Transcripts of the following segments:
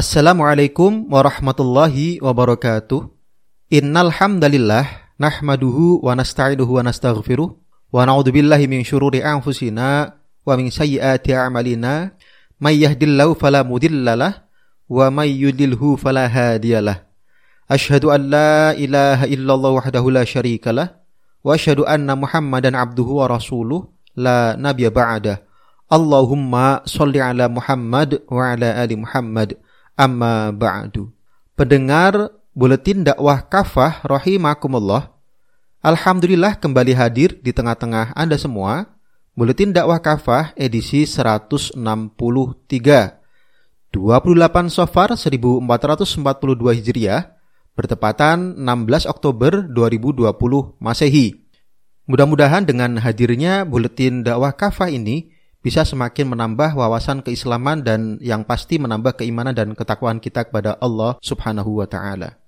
Assalamualaikum warahmatullahi wabarakatuh. Innal hamdalillah nahmaduhu wa nasta'inuhu wa nastaghfiruh wa na'udzubillahi min syururi anfusina wa min sayyiati a'malina may yahdillahu fala mudhillalah wa may yudlilhu fala hadiyalah. Ashhadu an la ilaha illallah wahdahu la syarikalah wa anna Muhammadan abduhu wa rasuluh la nabiyya ba'dah. Allahumma sholli ala Muhammad wa ala ali Muhammad amma ba'du. Pendengar Buletin Dakwah Kafah rahimakumullah. Alhamdulillah kembali hadir di tengah-tengah Anda semua. Buletin Dakwah Kafah edisi 163. 28 Sofar 1442 Hijriah bertepatan 16 Oktober 2020 Masehi. Mudah-mudahan dengan hadirnya buletin dakwah kafah ini bisa semakin menambah wawasan keislaman dan yang pasti menambah keimanan dan ketakwaan kita kepada Allah Subhanahu wa taala.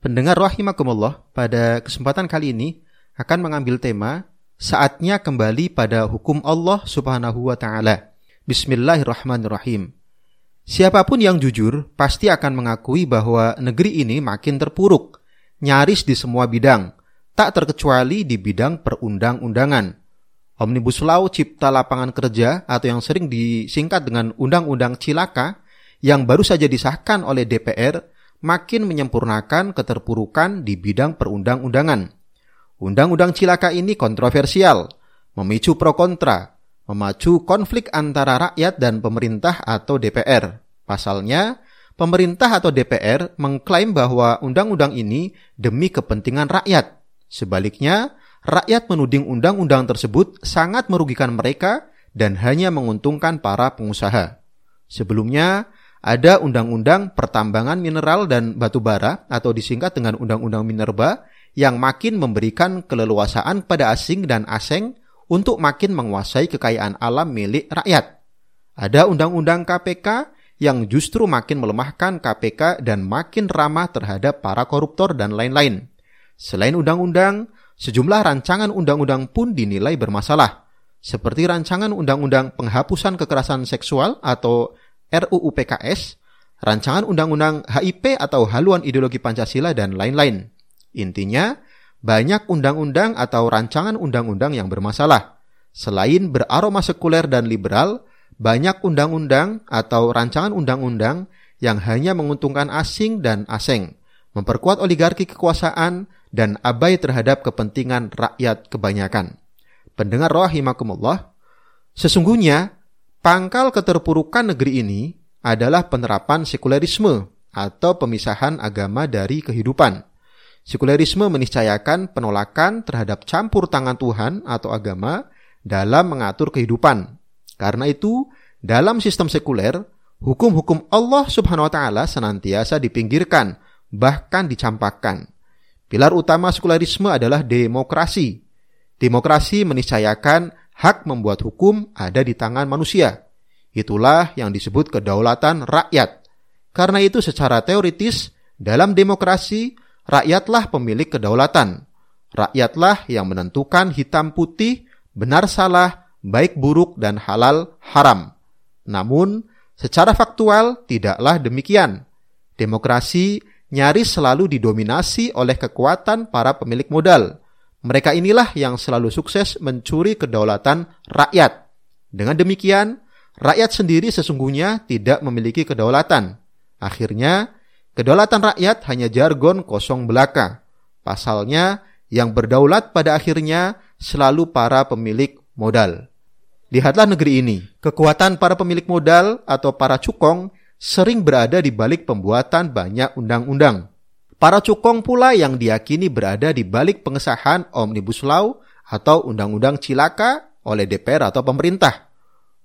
Pendengar rahimakumullah, pada kesempatan kali ini akan mengambil tema saatnya kembali pada hukum Allah Subhanahu wa taala. Bismillahirrahmanirrahim. Siapa pun yang jujur pasti akan mengakui bahwa negeri ini makin terpuruk, nyaris di semua bidang, tak terkecuali di bidang perundang-undangan. Omnibus Law Cipta Lapangan Kerja atau yang sering disingkat dengan Undang-Undang Cilaka yang baru saja disahkan oleh DPR makin menyempurnakan keterpurukan di bidang perundang-undangan. Undang-undang Cilaka ini kontroversial, memicu pro kontra, memacu konflik antara rakyat dan pemerintah atau DPR. Pasalnya, pemerintah atau DPR mengklaim bahwa undang-undang ini demi kepentingan rakyat. Sebaliknya, rakyat menuding undang-undang tersebut sangat merugikan mereka dan hanya menguntungkan para pengusaha. Sebelumnya, ada Undang-Undang Pertambangan Mineral dan Batu Bara atau disingkat dengan Undang-Undang Minerba yang makin memberikan keleluasaan pada asing dan asing untuk makin menguasai kekayaan alam milik rakyat. Ada Undang-Undang KPK yang justru makin melemahkan KPK dan makin ramah terhadap para koruptor dan lain-lain. Selain undang-undang, Sejumlah rancangan undang-undang pun dinilai bermasalah, seperti rancangan undang-undang penghapusan kekerasan seksual atau RUU PKS, rancangan undang-undang HIP atau haluan ideologi Pancasila dan lain-lain. Intinya, banyak undang-undang atau rancangan undang-undang yang bermasalah. Selain beraroma sekuler dan liberal, banyak undang-undang atau rancangan undang-undang yang hanya menguntungkan asing dan asing, memperkuat oligarki kekuasaan, dan abai terhadap kepentingan rakyat kebanyakan. Pendengar rahimakumullah, sesungguhnya pangkal keterpurukan negeri ini adalah penerapan sekulerisme atau pemisahan agama dari kehidupan. Sekulerisme meniscayakan penolakan terhadap campur tangan Tuhan atau agama dalam mengatur kehidupan. Karena itu, dalam sistem sekuler, hukum-hukum Allah Subhanahu wa taala senantiasa dipinggirkan, bahkan dicampakkan. Pilar utama sekularisme adalah demokrasi. Demokrasi meniscayakan hak membuat hukum ada di tangan manusia. Itulah yang disebut kedaulatan rakyat. Karena itu secara teoritis, dalam demokrasi, rakyatlah pemilik kedaulatan. Rakyatlah yang menentukan hitam putih, benar salah, baik buruk, dan halal haram. Namun, secara faktual tidaklah demikian. Demokrasi nyaris selalu didominasi oleh kekuatan para pemilik modal. Mereka inilah yang selalu sukses mencuri kedaulatan rakyat. Dengan demikian, rakyat sendiri sesungguhnya tidak memiliki kedaulatan. Akhirnya, kedaulatan rakyat hanya jargon kosong belaka. Pasalnya, yang berdaulat pada akhirnya selalu para pemilik modal. Lihatlah negeri ini. Kekuatan para pemilik modal atau para cukong sering berada di balik pembuatan banyak undang-undang. Para cukong pula yang diyakini berada di balik pengesahan Omnibus Law atau Undang-Undang Cilaka oleh DPR atau pemerintah.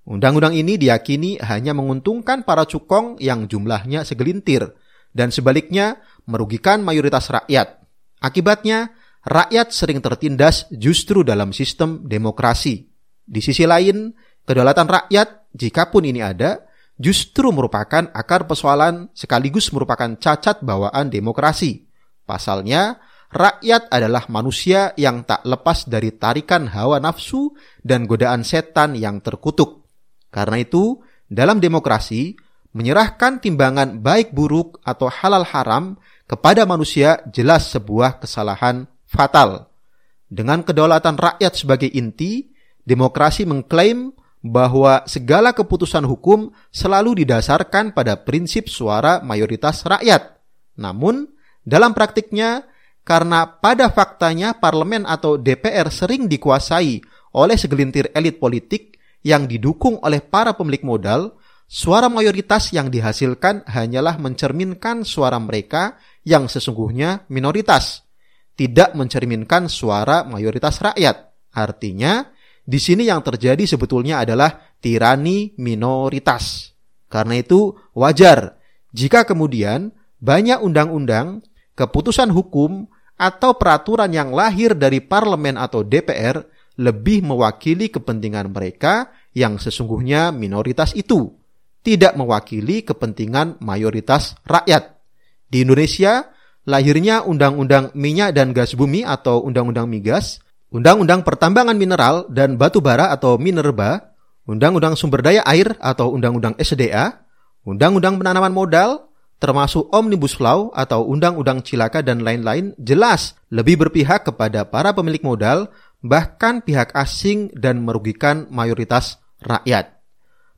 Undang-undang ini diyakini hanya menguntungkan para cukong yang jumlahnya segelintir dan sebaliknya merugikan mayoritas rakyat. Akibatnya, rakyat sering tertindas justru dalam sistem demokrasi. Di sisi lain, kedaulatan rakyat, jikapun ini ada, justru merupakan akar persoalan sekaligus merupakan cacat bawaan demokrasi. Pasalnya, rakyat adalah manusia yang tak lepas dari tarikan hawa nafsu dan godaan setan yang terkutuk. Karena itu, dalam demokrasi, menyerahkan timbangan baik buruk atau halal haram kepada manusia jelas sebuah kesalahan fatal. Dengan kedaulatan rakyat sebagai inti, demokrasi mengklaim bahwa segala keputusan hukum selalu didasarkan pada prinsip suara mayoritas rakyat. Namun, dalam praktiknya, karena pada faktanya parlemen atau DPR sering dikuasai oleh segelintir elit politik yang didukung oleh para pemilik modal, suara mayoritas yang dihasilkan hanyalah mencerminkan suara mereka yang sesungguhnya minoritas, tidak mencerminkan suara mayoritas rakyat. Artinya, di sini yang terjadi sebetulnya adalah tirani minoritas. Karena itu, wajar jika kemudian banyak undang-undang, keputusan hukum, atau peraturan yang lahir dari parlemen atau DPR lebih mewakili kepentingan mereka yang sesungguhnya minoritas itu, tidak mewakili kepentingan mayoritas rakyat. Di Indonesia, lahirnya Undang-Undang Minyak dan Gas Bumi atau Undang-Undang Migas, Undang-Undang Pertambangan Mineral dan Batu Bara atau Minerba, Undang-Undang Sumber Daya Air atau Undang-Undang SDA, Undang-Undang Penanaman Modal, termasuk Omnibus Law atau Undang-Undang Cilaka dan lain-lain jelas lebih berpihak kepada para pemilik modal bahkan pihak asing dan merugikan mayoritas rakyat.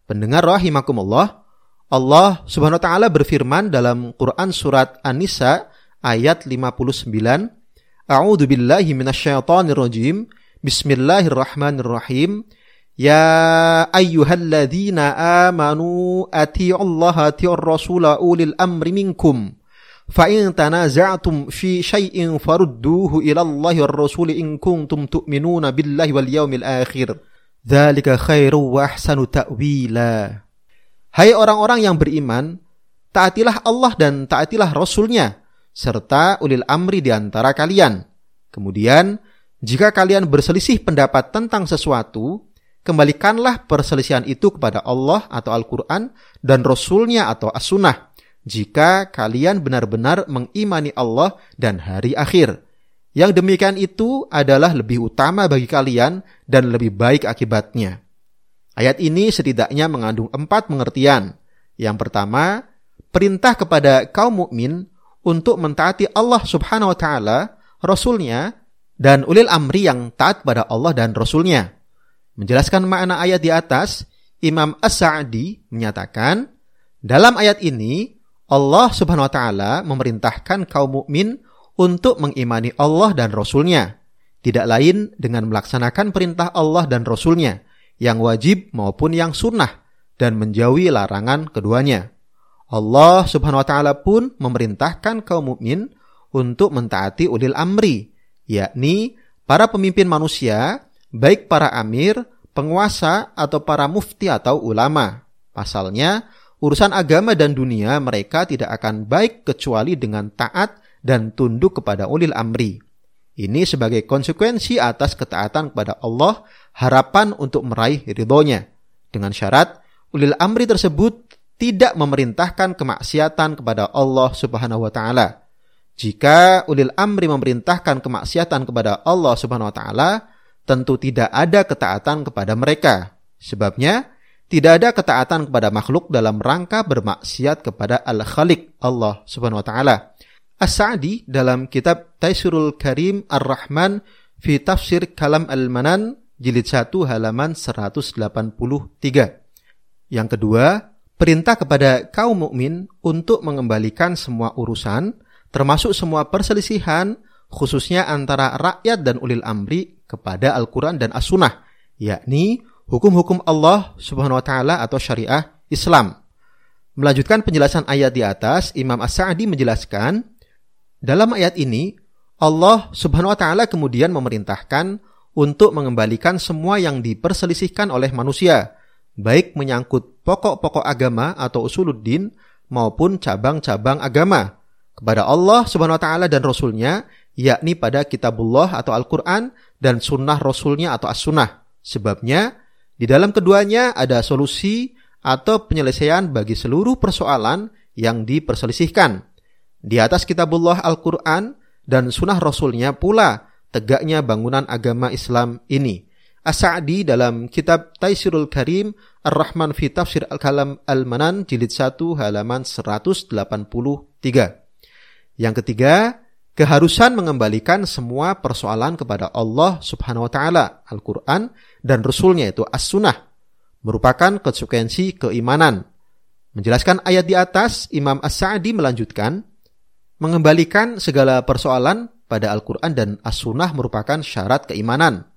Pendengar rahimakumullah, Allah Subhanahu wa taala berfirman dalam Quran surat An-Nisa ayat 59, A'udzu billahi minasyaitonir rajim. Bismillahirrahmanirrahim. Ya ayyuhalladzina amanu ati'ullaha ati'ur rasula ulil amri minkum. Fa in tanaza'tum fi syai'in farudduhu ila Allahi war rasul in kuntum tu'minuna billahi wal yaumil akhir. Dzalika khairu wa ahsanu ta'wila. Hai orang-orang yang beriman, taatilah Allah dan taatilah Rasulnya serta ulil amri di antara kalian. Kemudian, jika kalian berselisih pendapat tentang sesuatu, kembalikanlah perselisihan itu kepada Allah atau Al-Quran dan Rasulnya atau As-Sunnah jika kalian benar-benar mengimani Allah dan hari akhir. Yang demikian itu adalah lebih utama bagi kalian dan lebih baik akibatnya. Ayat ini setidaknya mengandung empat pengertian. Yang pertama, perintah kepada kaum mukmin untuk mentaati Allah Subhanahu wa taala, rasulnya dan ulil amri yang taat pada Allah dan rasulnya. Menjelaskan makna ayat di atas, Imam As-Sa'di menyatakan, dalam ayat ini Allah Subhanahu wa taala memerintahkan kaum mukmin untuk mengimani Allah dan Rasul-Nya, tidak lain dengan melaksanakan perintah Allah dan Rasul-Nya, yang wajib maupun yang sunnah, dan menjauhi larangan keduanya. Allah Subhanahu wa taala pun memerintahkan kaum mukmin untuk mentaati ulil amri, yakni para pemimpin manusia, baik para amir, penguasa atau para mufti atau ulama. Pasalnya, urusan agama dan dunia mereka tidak akan baik kecuali dengan taat dan tunduk kepada ulil amri. Ini sebagai konsekuensi atas ketaatan kepada Allah, harapan untuk meraih ridhonya. Dengan syarat, ulil amri tersebut tidak memerintahkan kemaksiatan kepada Allah subhanahu wa ta'ala. Jika ulil amri memerintahkan kemaksiatan kepada Allah subhanahu wa ta'ala, tentu tidak ada ketaatan kepada mereka. Sebabnya, tidak ada ketaatan kepada makhluk dalam rangka bermaksiat kepada Al-Khaliq Allah Subhanahu wa taala. As-Sa'di dalam kitab Taisirul Karim Ar-Rahman fi Tafsir Kalam Al-Manan jilid 1 halaman 183. Yang kedua, perintah kepada kaum mukmin untuk mengembalikan semua urusan termasuk semua perselisihan khususnya antara rakyat dan ulil amri kepada Al-Quran dan As-Sunnah, yakni hukum-hukum Allah Subhanahu wa taala atau syariah Islam. Melanjutkan penjelasan ayat di atas, Imam As-Sa'di menjelaskan, dalam ayat ini Allah Subhanahu wa taala kemudian memerintahkan untuk mengembalikan semua yang diperselisihkan oleh manusia, baik menyangkut pokok-pokok agama atau usuluddin maupun cabang-cabang agama kepada Allah Subhanahu wa taala dan rasulnya, yakni pada kitabullah atau Al-Qur'an dan sunnah rasulnya atau as-sunnah. Sebabnya di dalam keduanya ada solusi atau penyelesaian bagi seluruh persoalan yang diperselisihkan. Di atas kitabullah Al-Quran dan sunnah Rasulnya pula tegaknya bangunan agama Islam ini. As-Sa'di dalam kitab Taisirul Karim Ar-Rahman fi Tafsir Al-Kalam Al-Manan jilid 1 halaman 183. Yang ketiga, keharusan mengembalikan semua persoalan kepada Allah Subhanahu wa taala, Al-Qur'an dan Rasulnya itu As-Sunnah merupakan konsekuensi keimanan. Menjelaskan ayat di atas, Imam As-Sa'di melanjutkan, mengembalikan segala persoalan pada Al-Quran dan As-Sunnah merupakan syarat keimanan.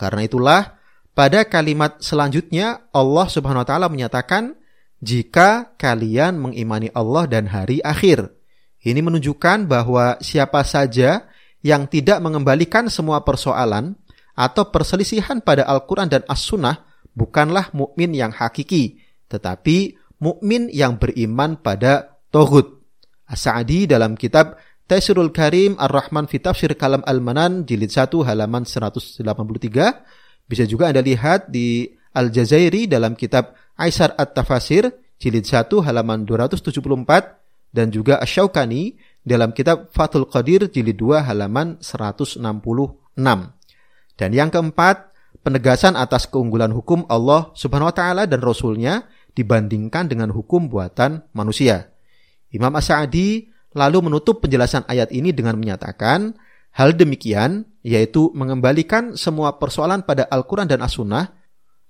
Karena itulah pada kalimat selanjutnya Allah Subhanahu wa taala menyatakan jika kalian mengimani Allah dan hari akhir. Ini menunjukkan bahwa siapa saja yang tidak mengembalikan semua persoalan atau perselisihan pada Al-Quran dan As-Sunnah bukanlah mukmin yang hakiki, tetapi mukmin yang beriman pada Tohut. As-Sa'di dalam kitab Taisirul Karim Ar-Rahman fi Tafsir Kalam Al-Manan jilid 1 halaman 183. Bisa juga Anda lihat di Al-Jazairi dalam kitab Aisar At-Tafasir jilid 1 halaman 274 dan juga Asyaukani dalam kitab Fathul Qadir jilid 2 halaman 166. Dan yang keempat, penegasan atas keunggulan hukum Allah Subhanahu wa taala dan rasulnya dibandingkan dengan hukum buatan manusia. Imam As-Sa'di lalu menutup penjelasan ayat ini dengan menyatakan hal demikian yaitu mengembalikan semua persoalan pada Al-Quran dan As-Sunnah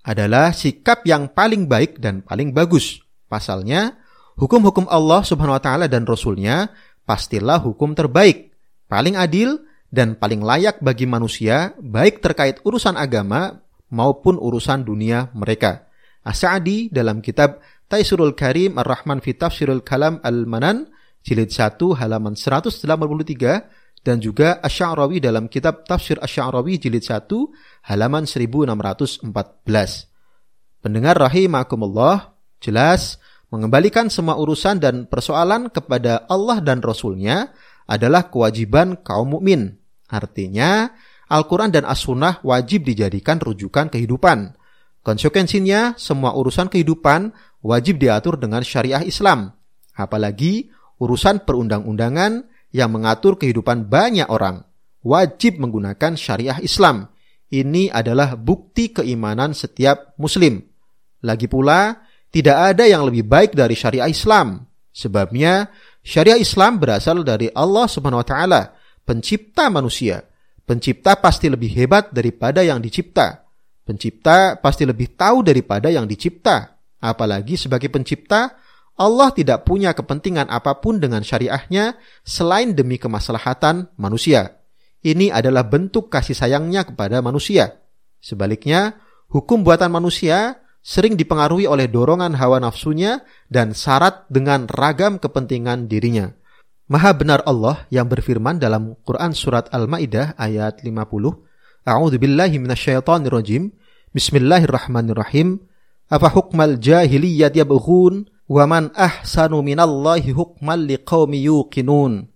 adalah sikap yang paling baik dan paling bagus. Pasalnya, hukum-hukum Allah subhanahu wa ta'ala dan Rasulnya pastilah hukum terbaik, paling adil, dan paling layak bagi manusia baik terkait urusan agama maupun urusan dunia mereka. As-Sa'di dalam kitab Taisurul Karim Ar-Rahman fi Tafsirul Kalam Al-Manan jilid 1 halaman 183 dan juga Asy'arawi dalam kitab Tafsir Asy'arawi jilid 1 halaman 1614. Pendengar rahimakumullah, jelas mengembalikan semua urusan dan persoalan kepada Allah dan Rasulnya adalah kewajiban kaum mukmin. Artinya, Al-Quran dan As-Sunnah wajib dijadikan rujukan kehidupan. Konsekuensinya, semua urusan kehidupan wajib diatur dengan syariah Islam. Apalagi urusan perundang-undangan yang mengatur kehidupan banyak orang wajib menggunakan syariah Islam. Ini adalah bukti keimanan setiap muslim. Lagi pula, tidak ada yang lebih baik dari syariah Islam. Sebabnya, syariah Islam berasal dari Allah Subhanahu wa taala, pencipta manusia. Pencipta pasti lebih hebat daripada yang dicipta. Pencipta pasti lebih tahu daripada yang dicipta. Apalagi sebagai pencipta, Allah tidak punya kepentingan apa pun dengan syariahnya selain demi kemaslahatan manusia. Ini adalah bentuk kasih sayangnya kepada manusia. Sebaliknya, hukum buatan manusia sering dipengaruhi oleh dorongan hawa nafsunya dan syarat dengan ragam kepentingan dirinya. Maha benar Allah yang berfirman dalam Quran Surat Al-Ma'idah ayat 50, A'udhu billahi minasyaitonirrojim, Bismillahirrahmanirrahim, Afa hukmal yabghun Waman ahsanu minallahi hukman liqaumi yuqinun.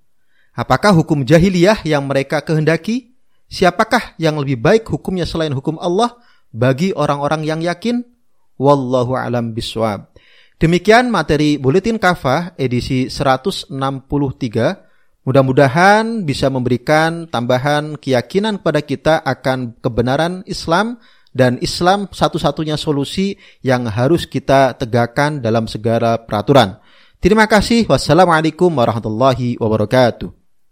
Apakah hukum jahiliyah yang mereka kehendaki? Siapakah yang lebih baik hukumnya selain hukum Allah bagi orang-orang yang yakin? Wallahu alam biswab. Demikian materi Buletin Kafah edisi 163. Mudah-mudahan bisa memberikan tambahan keyakinan kepada kita akan kebenaran Islam dan Islam satu-satunya solusi yang harus kita tegakkan dalam segala peraturan. Terima kasih. Wassalamualaikum warahmatullahi wabarakatuh.